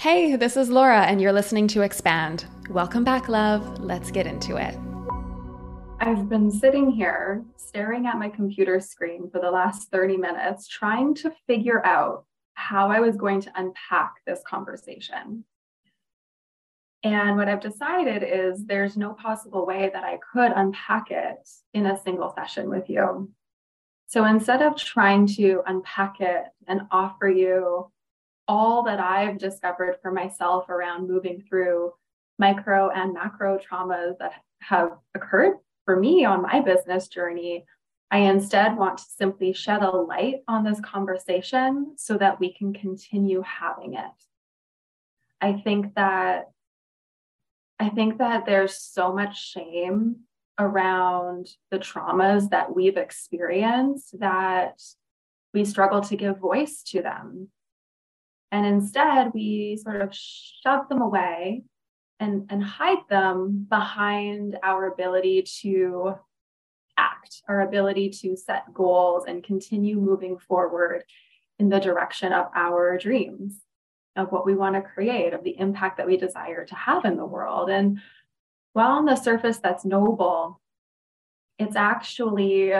Hey, this is Laura, and you're listening to Expand. Welcome back, love. Let's get into it. I've been sitting here staring at my computer screen for the last 30 minutes, trying to figure out how I was going to unpack this conversation. And what I've decided is there's no possible way that I could unpack it in a single session with you. So instead of trying to unpack it and offer you all that I've discovered for myself around moving through micro and macro traumas that have occurred for me on my business journey, I instead want to simply shed a light on this conversation so that we can continue having it. I think that I think that there's so much shame around the traumas that we've experienced that we struggle to give voice to them. And instead, we sort of shove them away and, and hide them behind our ability to act, our ability to set goals and continue moving forward in the direction of our dreams, of what we want to create, of the impact that we desire to have in the world. And while on the surface that's noble, it's actually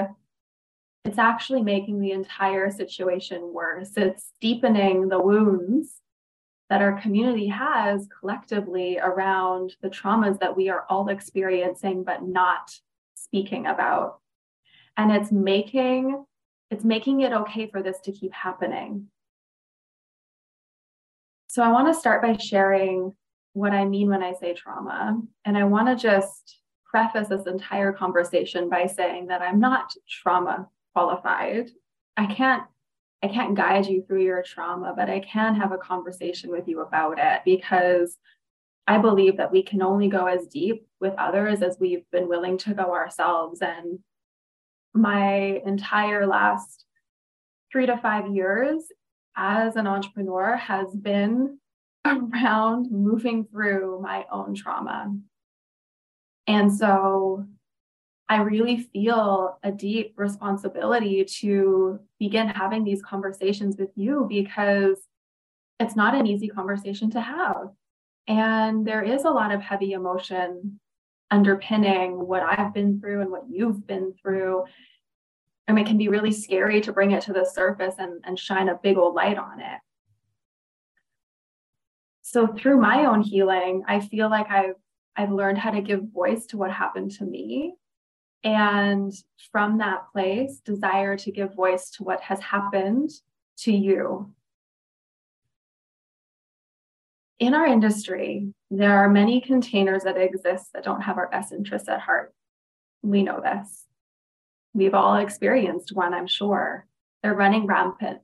it's actually making the entire situation worse. It's deepening the wounds that our community has collectively around the traumas that we are all experiencing but not speaking about. And it's making it's making it okay for this to keep happening. So I want to start by sharing what I mean when I say trauma. And I want to just preface this entire conversation by saying that I'm not trauma qualified. I can't I can't guide you through your trauma, but I can have a conversation with you about it because I believe that we can only go as deep with others as we've been willing to go ourselves. And my entire last three to five years as an entrepreneur has been around moving through my own trauma. And so I really feel a deep responsibility to begin having these conversations with you because it's not an easy conversation to have. And there is a lot of heavy emotion underpinning what I've been through and what you've been through. And it can be really scary to bring it to the surface and, and shine a big old light on it. So through my own healing, I feel like I've I've learned how to give voice to what happened to me and from that place, desire to give voice to what has happened to you. In our industry, there are many containers that exist that don't have our best interests at heart. We know this. We've all experienced one, I'm sure. They're running rampant.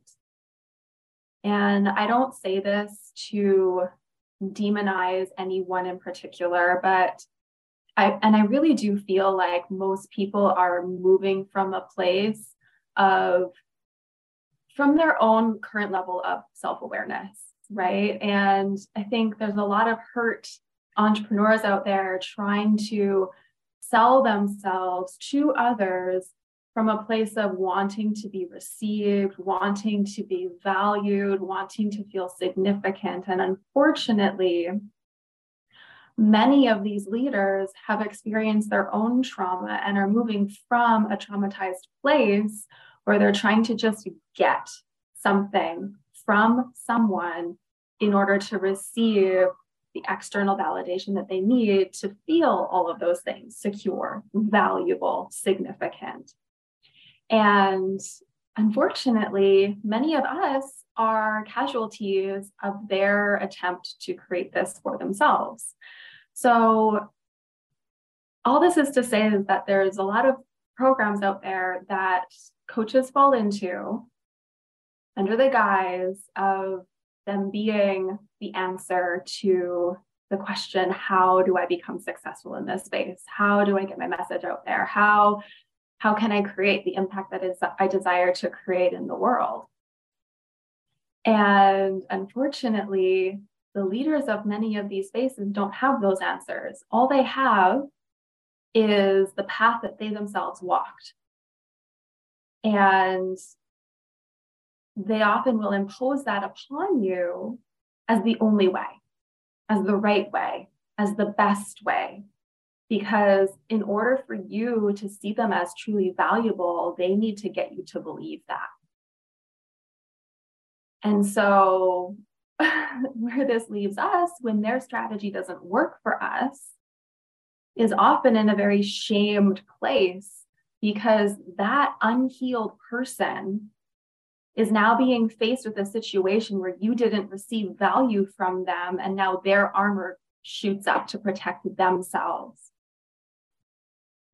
And I don't say this to demonize anyone in particular, but I, and I really do feel like most people are moving from a place of from their own current level of self-awareness, right? And I think there's a lot of hurt entrepreneurs out there trying to sell themselves to others from a place of wanting to be received, wanting to be valued, wanting to feel significant. And unfortunately, many of these leaders have experienced their own trauma and are moving from a traumatized place where they're trying to just get something from someone in order to receive the external validation that they need to feel all of those things secure, valuable, significant. And unfortunately, many of us are casualties of their attempt to create this for themselves. So, all this is to say is that there's a lot of programs out there that coaches fall into under the guise of them being the answer to the question how do i become successful in this space? How do i get my message out there? How how can i create the impact that is i desire to create in the world? And unfortunately the leaders of many of these spaces don't have those answers. All they have is the path that they themselves walked. And they often will impose that upon you as the only way, as the right way, as the best way. Because in order for you to see them as truly valuable, they need to get you to believe that. And so, where this leaves us when their strategy doesn't work for us is often in a very shamed place because that unhealed person is now being faced with a situation where you didn't receive value from them and now their armor shoots up to protect themselves.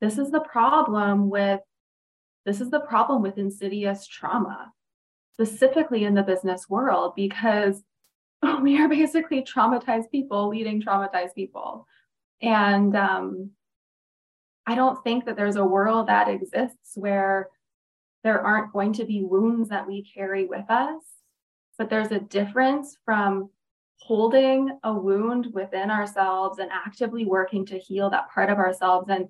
This is the problem with this is the problem with insidious trauma specifically in the business world because we are basically traumatized people leading traumatized people. And um, i don't think that there's a world that exists where there aren't going to be wounds that we carry with us, but there's a difference from holding a wound within ourselves and actively working to heal that part of ourselves and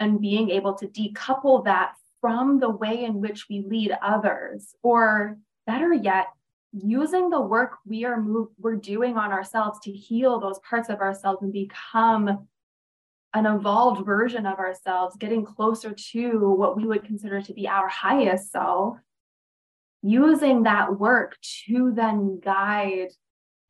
and being able to decouple that from the way in which we lead others or better yet using the work we are move, we're doing on ourselves to heal those parts of ourselves and become an evolved version of ourselves, getting closer to what we would consider to be our highest self, using that work to then guide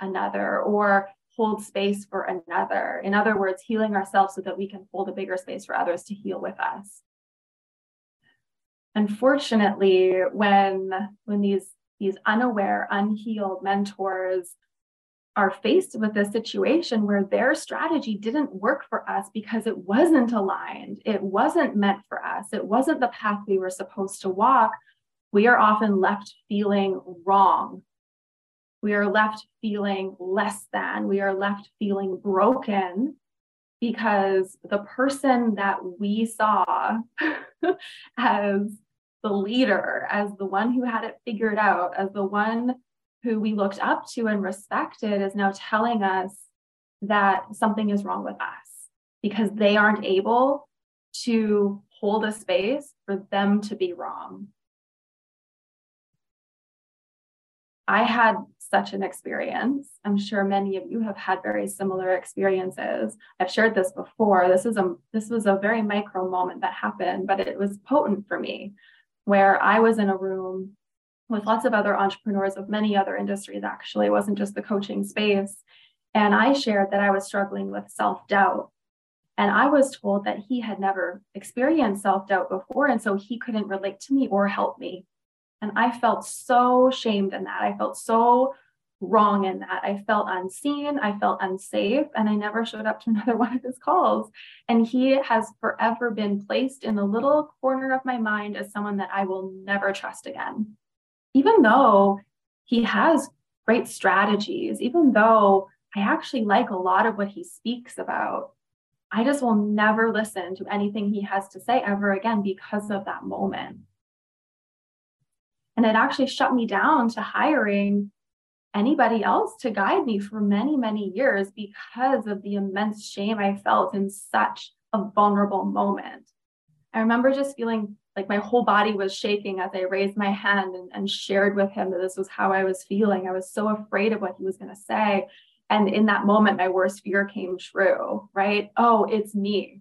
another or hold space for another. In other words, healing ourselves so that we can hold a bigger space for others to heal with us. Unfortunately, when when these these unaware, unhealed mentors are faced with a situation where their strategy didn't work for us because it wasn't aligned, it wasn't meant for us, it wasn't the path we were supposed to walk, we are often left feeling wrong. We are left feeling less than, we are left feeling broken because the person that we saw as the leader, as the one who had it figured out, as the one who we looked up to and respected is now telling us that something is wrong with us because they aren't able to hold a space for them to be wrong. I had such an experience. I'm sure many of you have had very similar experiences. I've shared this before. This is a this was a very micro moment that happened, but it was potent for me where I was in a room with lots of other entrepreneurs of many other industries, actually. It wasn't just the coaching space. And I shared that I was struggling with self doubt. And I was told that he had never experienced self doubt before. And so he couldn't relate to me or help me. And I felt so shamed in that. I felt so wrong in that. I felt unseen. I felt unsafe. And I never showed up to another one of his calls. And he has forever been placed in the little corner of my mind as someone that I will never trust again even though he has great strategies, even though I actually like a lot of what he speaks about, I just will never listen to anything he has to say ever again because of that moment. And it actually shut me down to hiring anybody else to guide me for many, many years because of the immense shame I felt in such a vulnerable moment. I remember just feeling like my whole body was shaking as I raised my hand and, and shared with him that this was how I was feeling. I was so afraid of what he was going to say. And in that moment, my worst fear came true, right? Oh, it's me.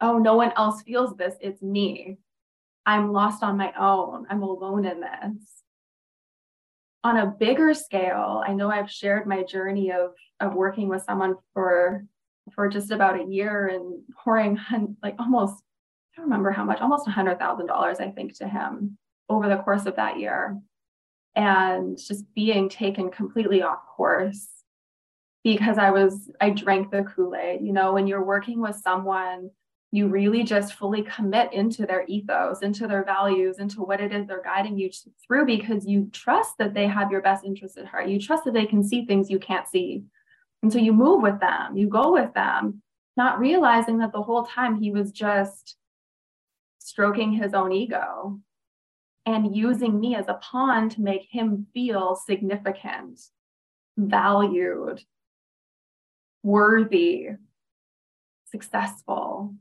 Oh, no one else feels this. It's me. I'm lost on my own. I'm alone in this. On a bigger scale, I know I've shared my journey of, of working with someone for for just about a year and pouring like almost I don't remember how much, almost $100,000, I think, to him over the course of that year. And just being taken completely off course because I was, I drank the Kool Aid. You know, when you're working with someone, you really just fully commit into their ethos, into their values, into what it is they're guiding you through because you trust that they have your best interest at heart. You trust that they can see things you can't see. And so you move with them, you go with them, not realizing that the whole time he was just stroking his own ego and using me as a pawn to make him feel significant, valued, worthy, successful.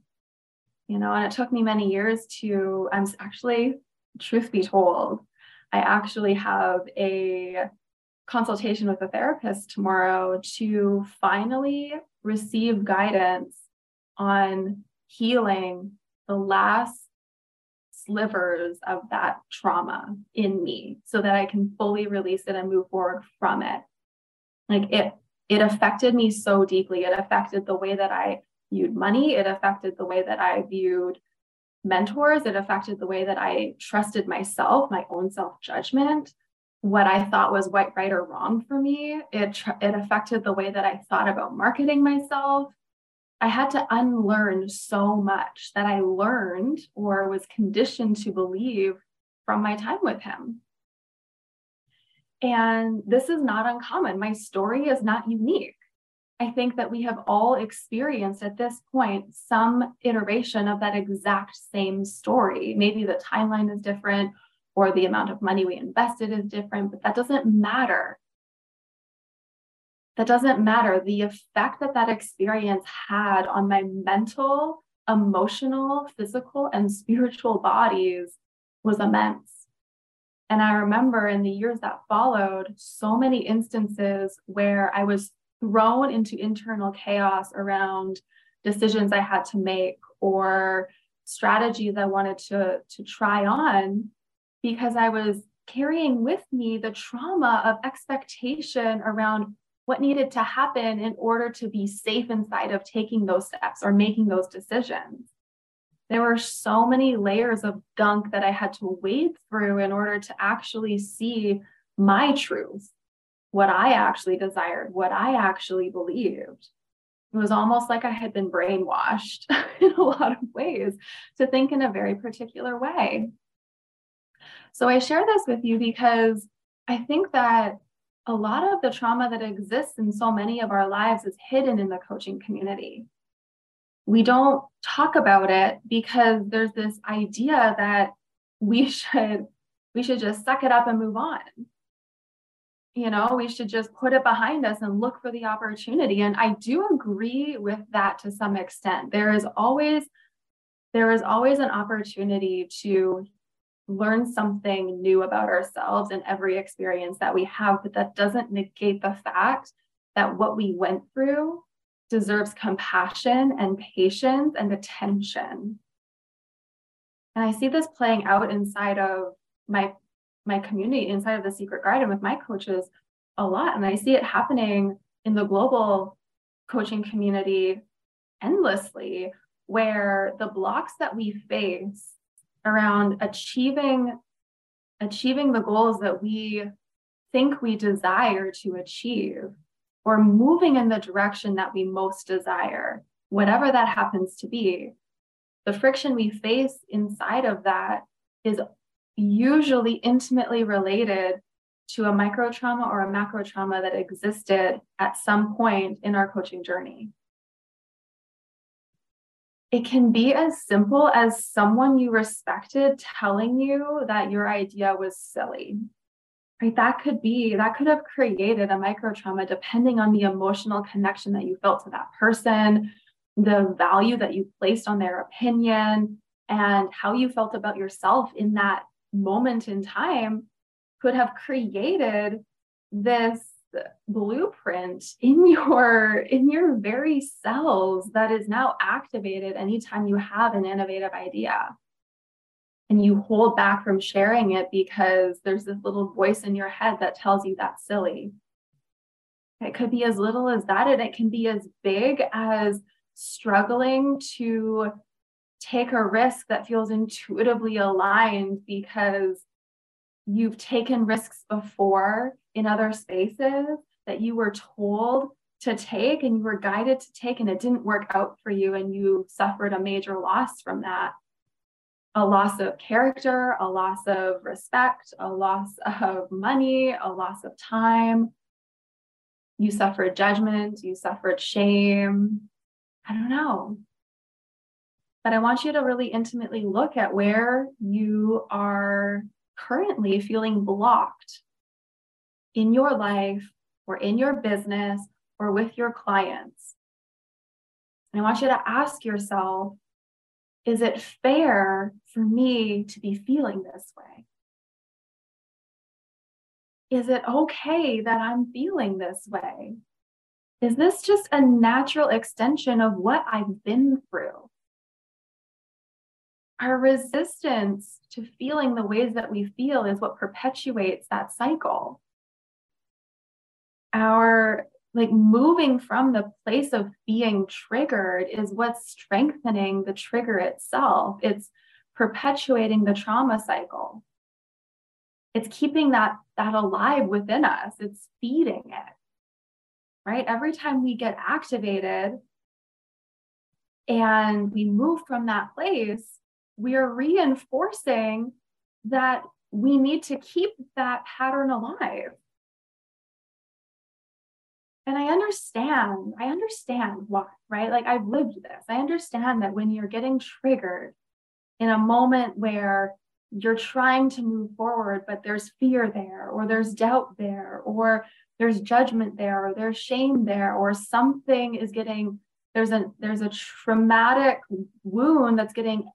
You know, and it took me many years to, I'm actually, truth be told, I actually have a consultation with a therapist tomorrow to finally receive guidance on healing the last slivers of that trauma in me so that I can fully release it and move forward from it. Like it it affected me so deeply. It affected the way that I viewed money, it affected the way that I viewed mentors, it affected the way that I trusted myself, my own self-judgment, what I thought was right, right or wrong for me. It it affected the way that I thought about marketing myself. I had to unlearn so much that I learned or was conditioned to believe from my time with him. And this is not uncommon. My story is not unique. I think that we have all experienced at this point some iteration of that exact same story. Maybe the timeline is different or the amount of money we invested is different, but that doesn't matter that doesn't matter. The effect that that experience had on my mental, emotional, physical, and spiritual bodies was immense. And I remember in the years that followed, so many instances where I was thrown into internal chaos around decisions I had to make or strategies I wanted to, to try on because I was carrying with me the trauma of expectation around what needed to happen in order to be safe inside of taking those steps or making those decisions. There were so many layers of gunk that I had to wade through in order to actually see my truth, what I actually desired, what I actually believed. It was almost like I had been brainwashed in a lot of ways to think in a very particular way. So I share this with you because I think that a lot of the trauma that exists in so many of our lives is hidden in the coaching community. We don't talk about it because there's this idea that we should we should just suck it up and move on. You know, we should just put it behind us and look for the opportunity. And I do agree with that to some extent. There is always there is always an opportunity to learn something new about ourselves in every experience that we have, but that doesn't negate the fact that what we went through deserves compassion and patience and attention. And I see this playing out inside of my my community, inside of the secret garden with my coaches a lot. And I see it happening in the global coaching community endlessly, where the blocks that we face around achieving achieving the goals that we think we desire to achieve or moving in the direction that we most desire whatever that happens to be the friction we face inside of that is usually intimately related to a micro trauma or a macro trauma that existed at some point in our coaching journey it can be as simple as someone you respected telling you that your idea was silly. Right? That could be, that could have created a micro trauma depending on the emotional connection that you felt to that person, the value that you placed on their opinion, and how you felt about yourself in that moment in time could have created this blueprint in your in your very cells that is now activated anytime you have an innovative idea. And you hold back from sharing it because there's this little voice in your head that tells you that's silly. It could be as little as that and it can be as big as struggling to take a risk that feels intuitively aligned because you've taken risks before in other spaces that you were told to take and you were guided to take and it didn't work out for you and you suffered a major loss from that. A loss of character a loss of respect a loss of money a loss of time. You suffered judgment you suffered shame. I don't know but i want you to really intimately look at where you are currently feeling blocked in your life or in your business or with your clients. And I want you to ask yourself is it fair for me to be feeling this way? is it okay that I'm feeling this way? Is this just a natural extension of what I've been through? Our resistance to feeling the ways that we feel is what perpetuates that cycle. Our like moving from the place of being triggered is what's strengthening the trigger itself. It's perpetuating the trauma cycle. It's keeping that that alive within us. It's feeding it. Right? Every time we get activated and we move from that place, we are reinforcing that we need to keep that pattern alive and I understand, I understand why, right? Like I've lived this. I understand that when you're getting triggered in a moment where you're trying to move forward, but there's fear there, or there's doubt there, or there's judgment there, or there's shame there, or something is getting there's a there's a traumatic wound that's getting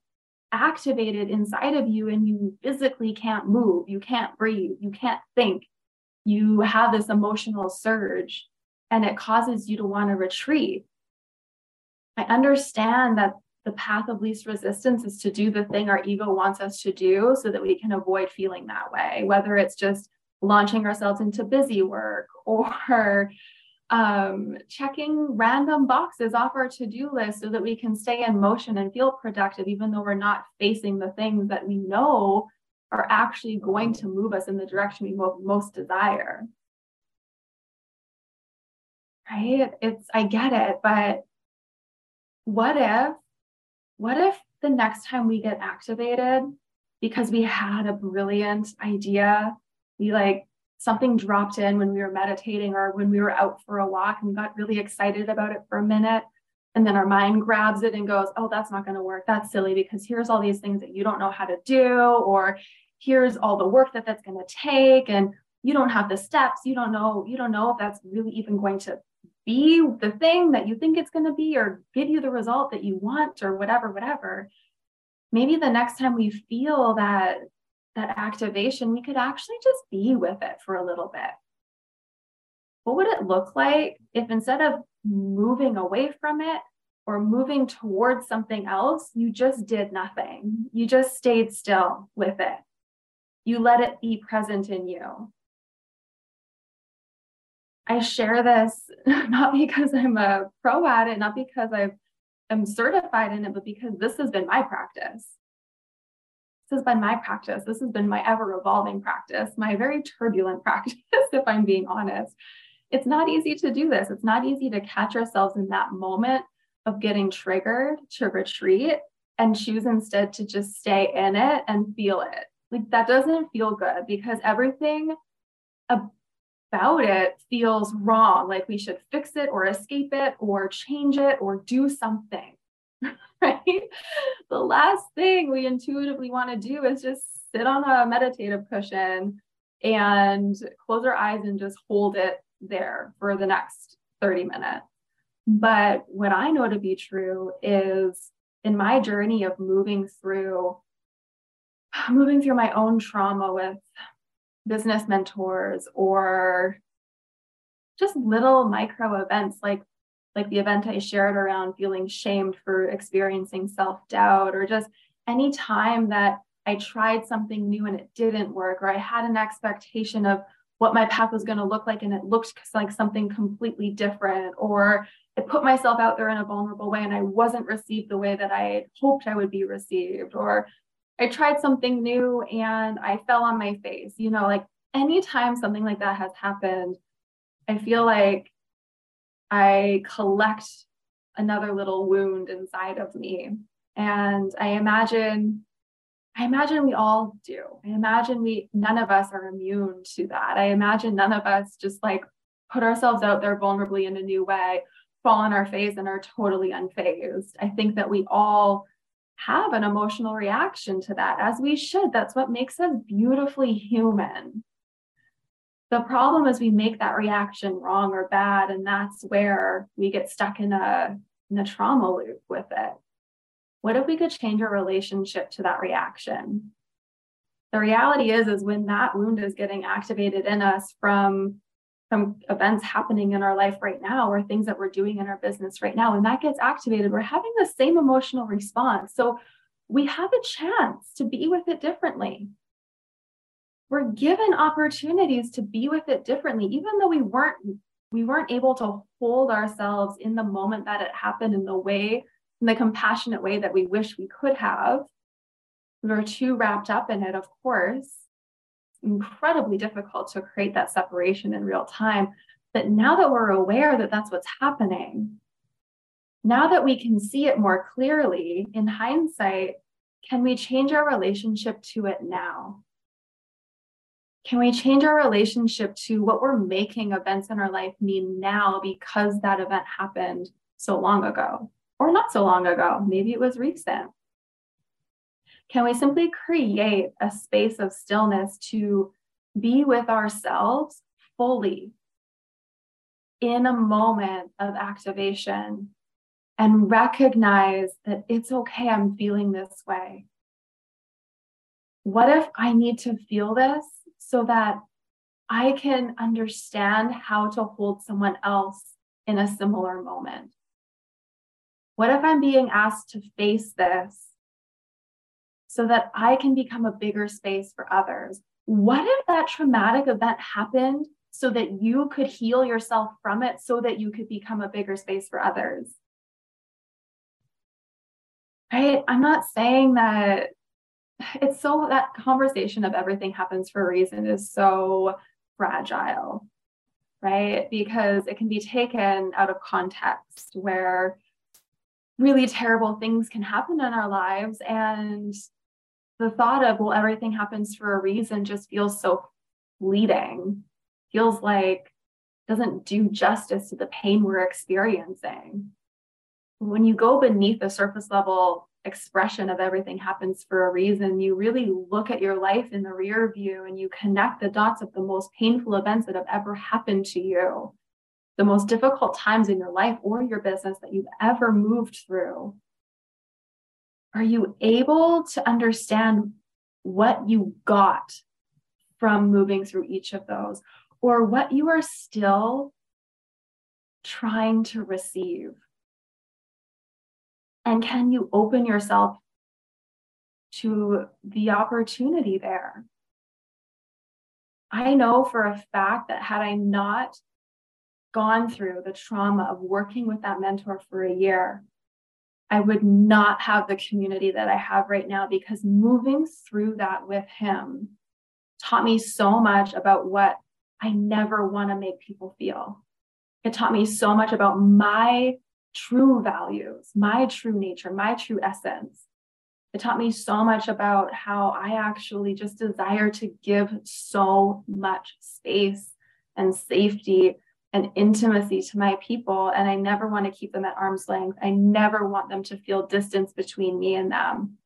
activated inside of you and you physically can't move you can't breathe you can't think you have this emotional surge and it causes you to want to retreat. I understand that the path of least resistance is to do the thing our ego wants us to do so that we can avoid feeling that way, whether it's just launching ourselves into busy work or um, checking random boxes off our to do list so that we can stay in motion and feel productive, even though we're not facing the things that we know are actually going to move us in the direction we most desire right? It's, I get it, but what if, what if the next time we get activated because we had a brilliant idea, we like something dropped in when we were meditating or when we were out for a walk and we got really excited about it for a minute. And then our mind grabs it and goes, Oh, that's not going to work. That's silly because here's all these things that you don't know how to do, or here's all the work that that's going to take. And you don't have the steps. You don't know, you don't know if that's really even going to be the thing that you think it's going to be or give you the result that you want or whatever whatever maybe the next time we feel that that activation we could actually just be with it for a little bit. What would it look like if instead of moving away from it or moving towards something else you just did nothing? You just stayed still with it. You let it be present in you. I share this not because I'm a pro at it, not because I am certified in it, but because this has been my practice. Has been my practice. This has been my ever evolving practice, my very turbulent practice, if I'm being honest. It's not easy to do this. It's not easy to catch ourselves in that moment of getting triggered to retreat and choose instead to just stay in it and feel it. Like that doesn't feel good because everything about it feels wrong, like we should fix it or escape it or change it or do something, right? The last thing we intuitively want to do is just sit on a meditative cushion and close our eyes and just hold it there for the next 30 minutes. But what I know to be true is in my journey of moving through moving through my own trauma with business mentors or just little micro events like like the event I shared around feeling shamed for experiencing self-doubt or just any time that I tried something new and it didn't work or I had an expectation of what my path was going to look like and it looked like something completely different or I put myself out there in a vulnerable way and I wasn't received the way that I hoped I would be received or I tried something new and I fell on my face. You know, like anytime something like that has happened, I feel like I collect another little wound inside of me. And I imagine, I imagine we all do. I imagine we, none of us are immune to that. I imagine none of us just like put ourselves out there vulnerably in a new way, fall on our face and are totally unfazed. I think that we all have an emotional reaction to that, as we should. That's what makes us beautifully human. The problem is we make that reaction wrong or bad, and that's where we get stuck in a, in a trauma loop with it. What if we could change our relationship to that reaction? the reality is is when that wound is getting activated in us from from events happening in our life right now or things that we're doing in our business right now and that gets activated we're having the same emotional response so we have a chance to be with it differently we're given opportunities to be with it differently even though we weren't we weren't able to hold ourselves in the moment that it happened in the way in the compassionate way that we wish we could have we were too wrapped up in it, of course. Incredibly difficult to create that separation in real time. But now that we're aware that that's what's happening, now that we can see it more clearly in hindsight, can we change our relationship to it now? Can we change our relationship to what we're making events in our life mean now because that event happened so long ago or not so long ago? Maybe it was recent. Can we simply create a space of stillness to be with ourselves fully in a moment of activation and recognize that it's okay, I'm feeling this way? What if I need to feel this so that I can understand how to hold someone else in a similar moment? What if I'm being asked to face this so that I can become a bigger space for others. What if that traumatic event happened so that you could heal yourself from it so that you could become a bigger space for others? Right? I'm not saying that it's so that conversation of everything happens for a reason is so fragile, right? Because it can be taken out of context where really terrible things can happen in our lives and the thought of, well, everything happens for a reason just feels so fleeting, feels like doesn't do justice to the pain we're experiencing. When you go beneath the surface level expression of everything happens for a reason, you really look at your life in the rear view and you connect the dots of the most painful events that have ever happened to you, the most difficult times in your life or your business that you've ever moved through. Are you able to understand what you got from moving through each of those, or what you are still trying to receive? And can you open yourself to the opportunity there? I know for a fact that had I not gone through the trauma of working with that mentor for a year, I would not have the community that I have right now because moving through that with him taught me so much about what I never want to make people feel. It taught me so much about my true values, my true nature, my true essence. It taught me so much about how I actually just desire to give so much space and safety and intimacy to my people. And I never want to keep them at arm's length. I never want them to feel distance between me and them.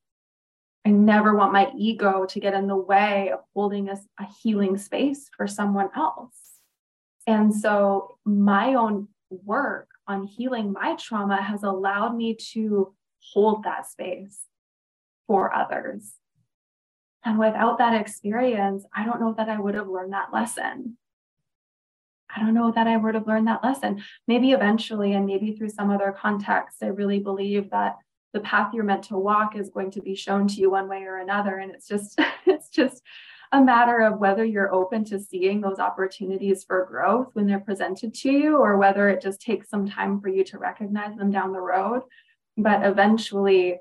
I never want my ego to get in the way of holding a, a healing space for someone else. And so my own work on healing my trauma has allowed me to hold that space for others. And without that experience, I don't know that I would have learned that lesson. I don't know that I would have learned that lesson. Maybe eventually, and maybe through some other context, I really believe that the path you're meant to walk is going to be shown to you one way or another. And it's just, it's just a matter of whether you're open to seeing those opportunities for growth when they're presented to you, or whether it just takes some time for you to recognize them down the road. But eventually,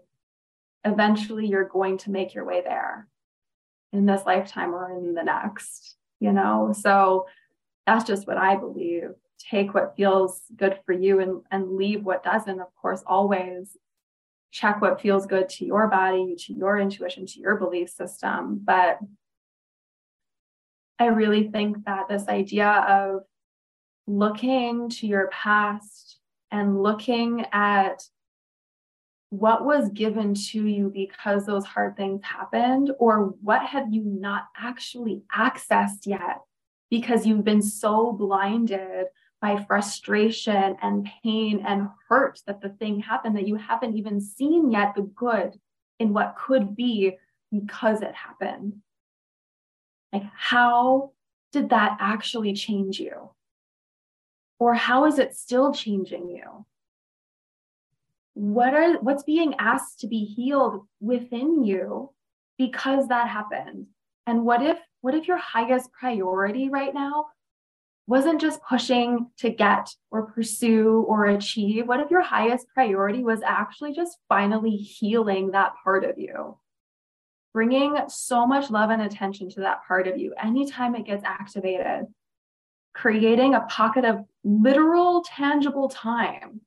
eventually you're going to make your way there in this lifetime or in the next, you know? So that's just what I believe. Take what feels good for you and, and leave what doesn't. Of course, always check what feels good to your body, to your intuition, to your belief system. But I really think that this idea of looking to your past and looking at what was given to you because those hard things happened, or what have you not actually accessed yet because you've been so blinded by frustration and pain and hurt that the thing happened that you haven't even seen yet the good in what could be because it happened. Like, how did that actually change you? Or how is it still changing you? What are what's being asked to be healed within you because that happened? And what if what if your highest priority right now wasn't just pushing to get or pursue or achieve? What if your highest priority was actually just finally healing that part of you? Bringing so much love and attention to that part of you anytime it gets activated, creating a pocket of literal, tangible time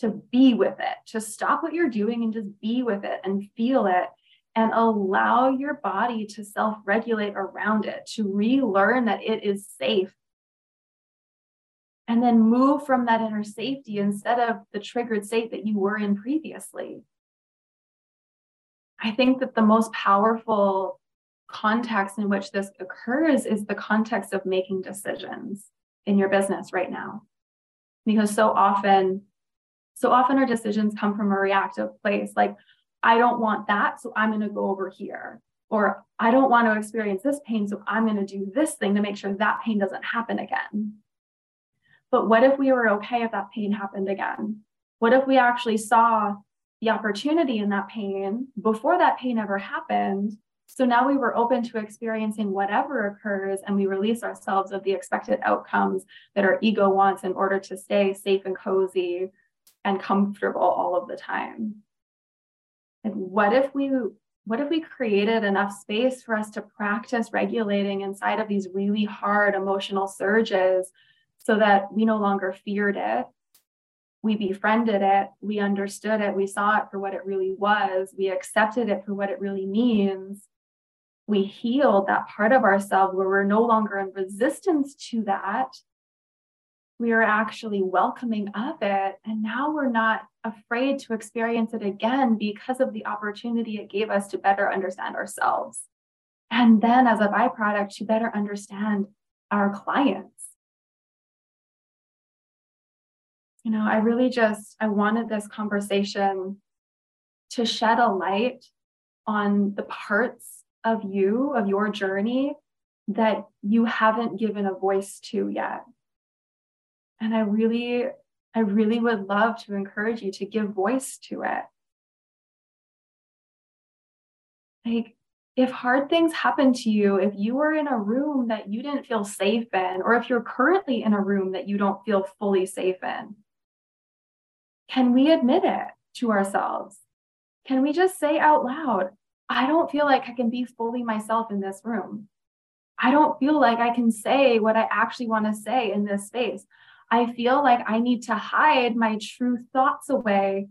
to be with it, to stop what you're doing and just be with it and feel it and allow your body to self regulate around it, to relearn that it is safe and then move from that inner safety instead of the triggered state that you were in previously. I think that the most powerful context in which this occurs is the context of making decisions in your business right now. Because so often, so often our decisions come from a reactive place like, I don't want that, so I'm going to go over here. Or I don't want to experience this pain, so I'm going to do this thing to make sure that pain doesn't happen again. But what if we were okay if that pain happened again? What if we actually saw the opportunity in that pain before that pain ever happened? So now we were open to experiencing whatever occurs and we release ourselves of the expected outcomes that our ego wants in order to stay safe and cozy and comfortable all of the time. And what if we what if we created enough space for us to practice regulating inside of these really hard emotional surges so that we no longer feared it. We befriended it, we understood it, we saw it for what it really was, we accepted it for what it really means. We healed that part of ourselves where we're no longer in resistance to that. We are actually welcoming of it. And now we're not afraid to experience it again because of the opportunity it gave us to better understand ourselves. And then, as a byproduct, to better understand our clients you know, I really just I wanted this conversation to shed a light on the parts of you, of your journey that you haven't given a voice to yet. And I really, I really would love to encourage you to give voice to it. Like, if hard things happen to you, if you were in a room that you didn't feel safe in, or if you're currently in a room that you don't feel fully safe in, can we admit it to ourselves? Can we just say out loud, I don't feel like I can be fully myself in this room. I don't feel like I can say what I actually want to say in this space. I feel like I need to hide my true thoughts away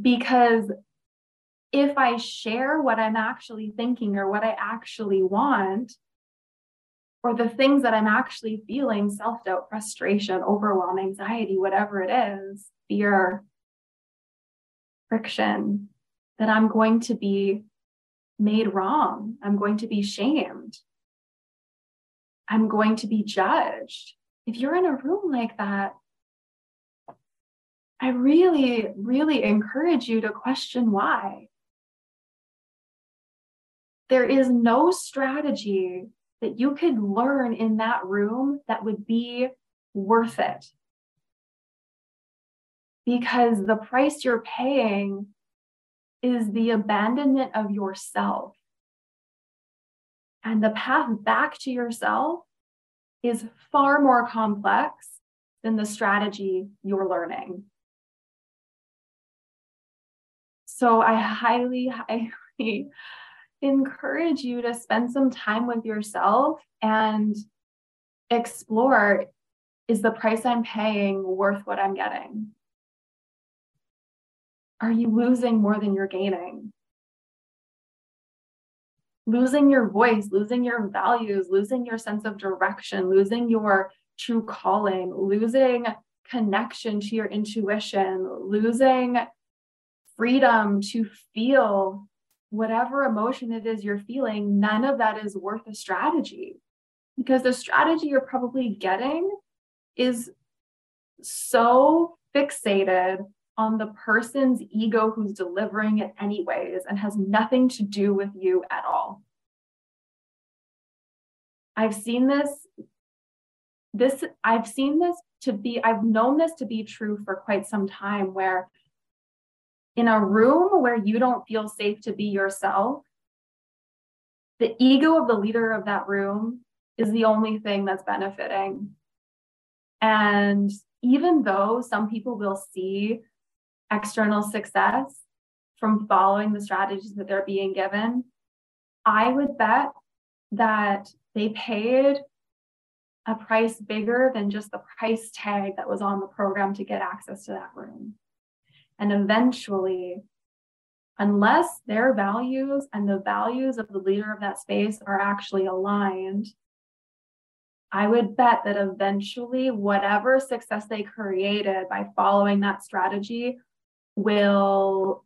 because if I share what I'm actually thinking or what I actually want, or the things that I'm actually feeling self doubt, frustration, overwhelm, anxiety, whatever it is fear, friction, that I'm going to be made wrong. I'm going to be shamed. I'm going to be judged. If you're in a room like that, I really, really encourage you to question why. There is no strategy that you could learn in that room that would be worth it because the price you're paying is the abandonment of yourself. And the path back to yourself is far more complex than the strategy you're learning. So I highly, highly encourage you to spend some time with yourself and explore is the price I'm paying worth what I'm getting? are you losing more than you're gaining? Losing your voice, losing your values, losing your sense of direction, losing your true calling, losing connection to your intuition, losing freedom to feel whatever emotion it is you're feeling, none of that is worth a strategy because the strategy you're probably getting is so fixated on the person's ego who's delivering it anyways and has nothing to do with you at all. I've seen this this I've seen this to be I've known this to be true for quite some time where in a room where you don't feel safe to be yourself the ego of the leader of that room is the only thing that's benefiting and even though some people will see external success from following the strategies that they're being given I would bet that they paid a price bigger than just the price tag that was on the program to get access to that room. And eventually, unless their values and the values of the leader of that space are actually aligned, I would bet that eventually, whatever success they created by following that strategy will,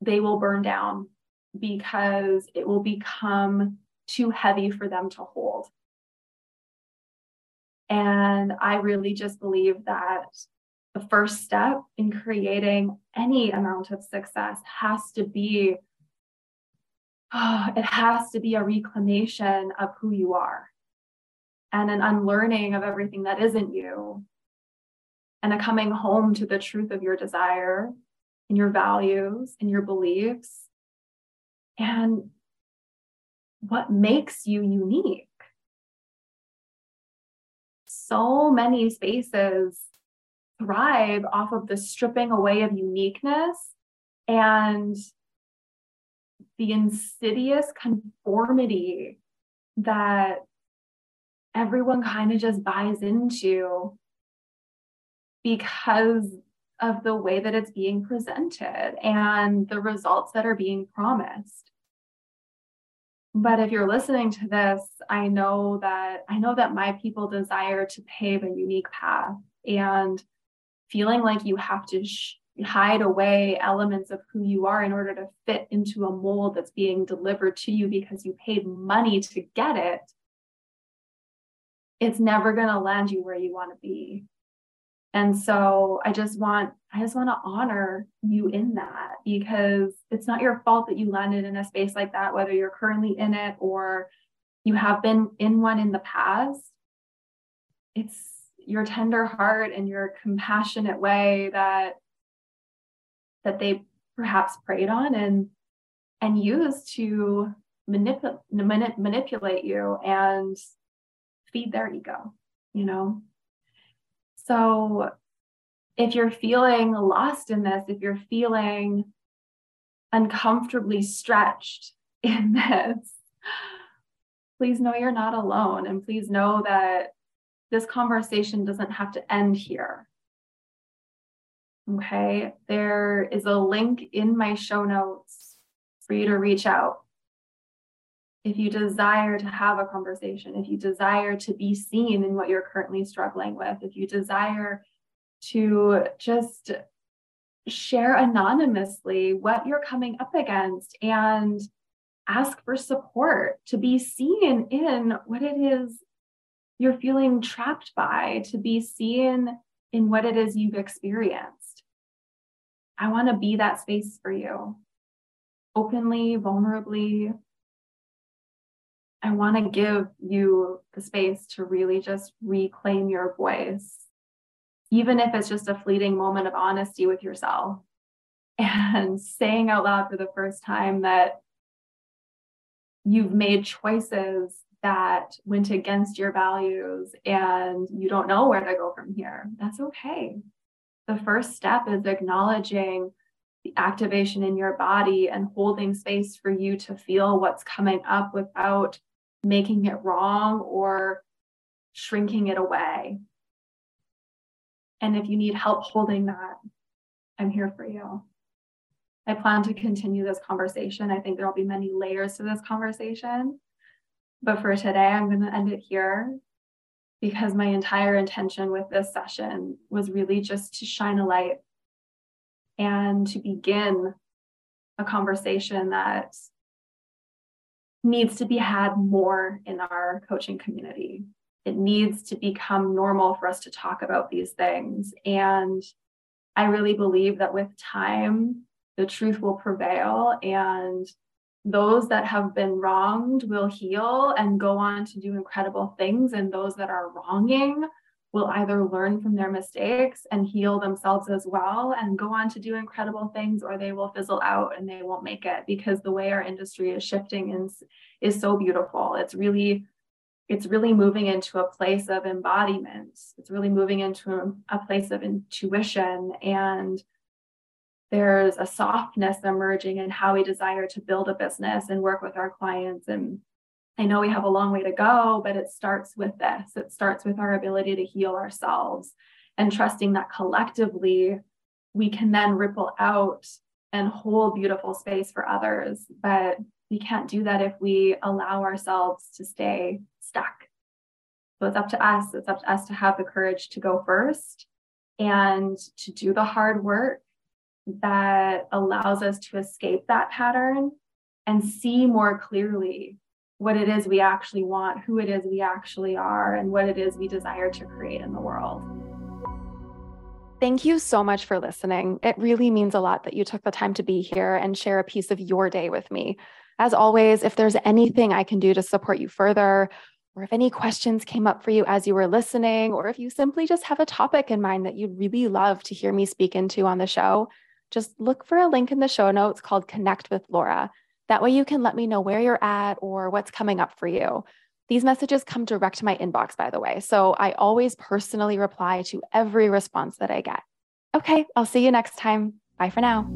they will burn down because it will become too heavy for them to hold. And I really just believe that the first step in creating any amount of success has to be oh, it has to be a reclamation of who you are and an unlearning of everything that isn't you and a coming home to the truth of your desire and your values and your beliefs and what makes you unique. So many spaces thrive off of the stripping away of uniqueness and the insidious conformity that everyone kind of just buys into because of the way that it's being presented and the results that are being promised. But if you're listening to this, I know that I know that my people desire to pave a unique path and feeling like you have to sh- hide away elements of who you are in order to fit into a mold that's being delivered to you because you paid money to get it it's never going to land you where you want to be. And so i just want i just want to honor you in that because it's not your fault that you landed in a space like that whether you're currently in it or you have been in one in the past. It's your tender heart and your compassionate way that that they perhaps preyed on and and used to manipulate manipulate you and feed their ego you know so if you're feeling lost in this, if you're feeling uncomfortably stretched in this, please know you're not alone. And please know that this conversation doesn't have to end here. Okay, there is a link in my show notes for you to reach out. If you desire to have a conversation, if you desire to be seen in what you're currently struggling with, if you desire to just share anonymously what you're coming up against and ask for support to be seen in what it is you're feeling trapped by, to be seen in what it is you've experienced. I want to be that space for you openly, vulnerably. I want to give you the space to really just reclaim your voice even if it's just a fleeting moment of honesty with yourself and saying out loud for the first time that you've made choices that went against your values and you don't know where to go from here. That's okay. The first step is acknowledging the activation in your body and holding space for you to feel what's coming up without making it wrong or shrinking it away. And if you need help holding that, I'm here for you. I plan to continue this conversation. I think there will be many layers to this conversation. But for today, I'm going to end it here because my entire intention with this session was really just to shine a light and to begin a conversation that needs to be had more in our coaching community it needs to become normal for us to talk about these things. And I really believe that with time, the truth will prevail and those that have been wronged will heal and go on to do incredible things. And those that are wronging will either learn from their mistakes and heal themselves as well and go on to do incredible things, or they will fizzle out and they won't make it because the way our industry is shifting is, is so beautiful. It's really it's really moving into a place of embodiment. It's really moving into a, place of intuition and there's a softness emerging in how we desire to build a business and work with our clients. And I know we have a long way to go, but it starts with this. It starts with our ability to heal ourselves and trusting that collectively we can then ripple out and hold beautiful space for others. But we can't do that if we allow ourselves to stay stuck. So it's up to us. It's up to us to have the courage to go first and to do the hard work that allows us to escape that pattern and see more clearly what it is we actually want, who it is we actually are, and what it is we desire to create in the world. Thank you so much for listening. It really means a lot that you took the time to be here and share a piece of your day with me. As always, if there's anything I can do to support you further, or if any questions came up for you as you were listening, or if you simply just have a topic in mind that you'd really love to hear me speak into on the show, just look for a link in the show notes called Connect with Laura. That way you can let me know where you're at or what's coming up for you. These messages come direct to my inbox, by the way. So I always personally reply to every response that I get. Okay, I'll see you next time. Bye for now.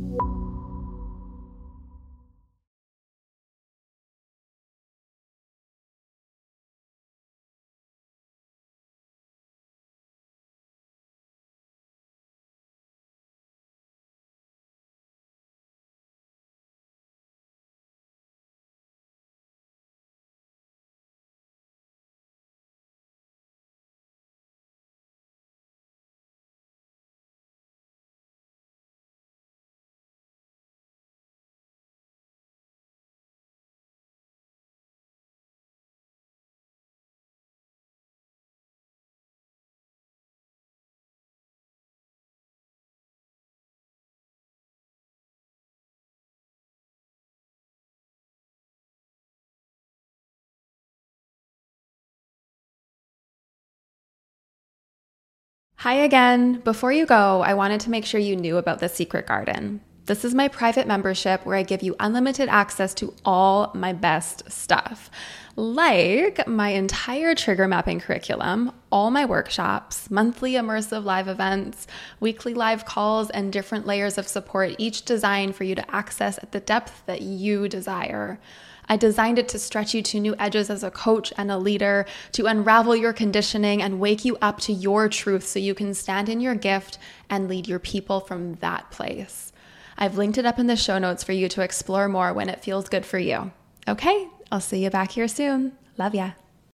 Hi again. Before you go, I wanted to make sure you knew about the Secret Garden. This is my private membership where I give you unlimited access to all my best stuff, like my entire trigger mapping curriculum, all my workshops, monthly immersive live events, weekly live calls, and different layers of support, each designed for you to access at the depth that you desire. I designed it to stretch you to new edges as a coach and a leader, to unravel your conditioning and wake you up to your truth so you can stand in your gift and lead your people from that place. I've linked it up in the show notes for you to explore more when it feels good for you. Okay, I'll see you back here soon. Love ya.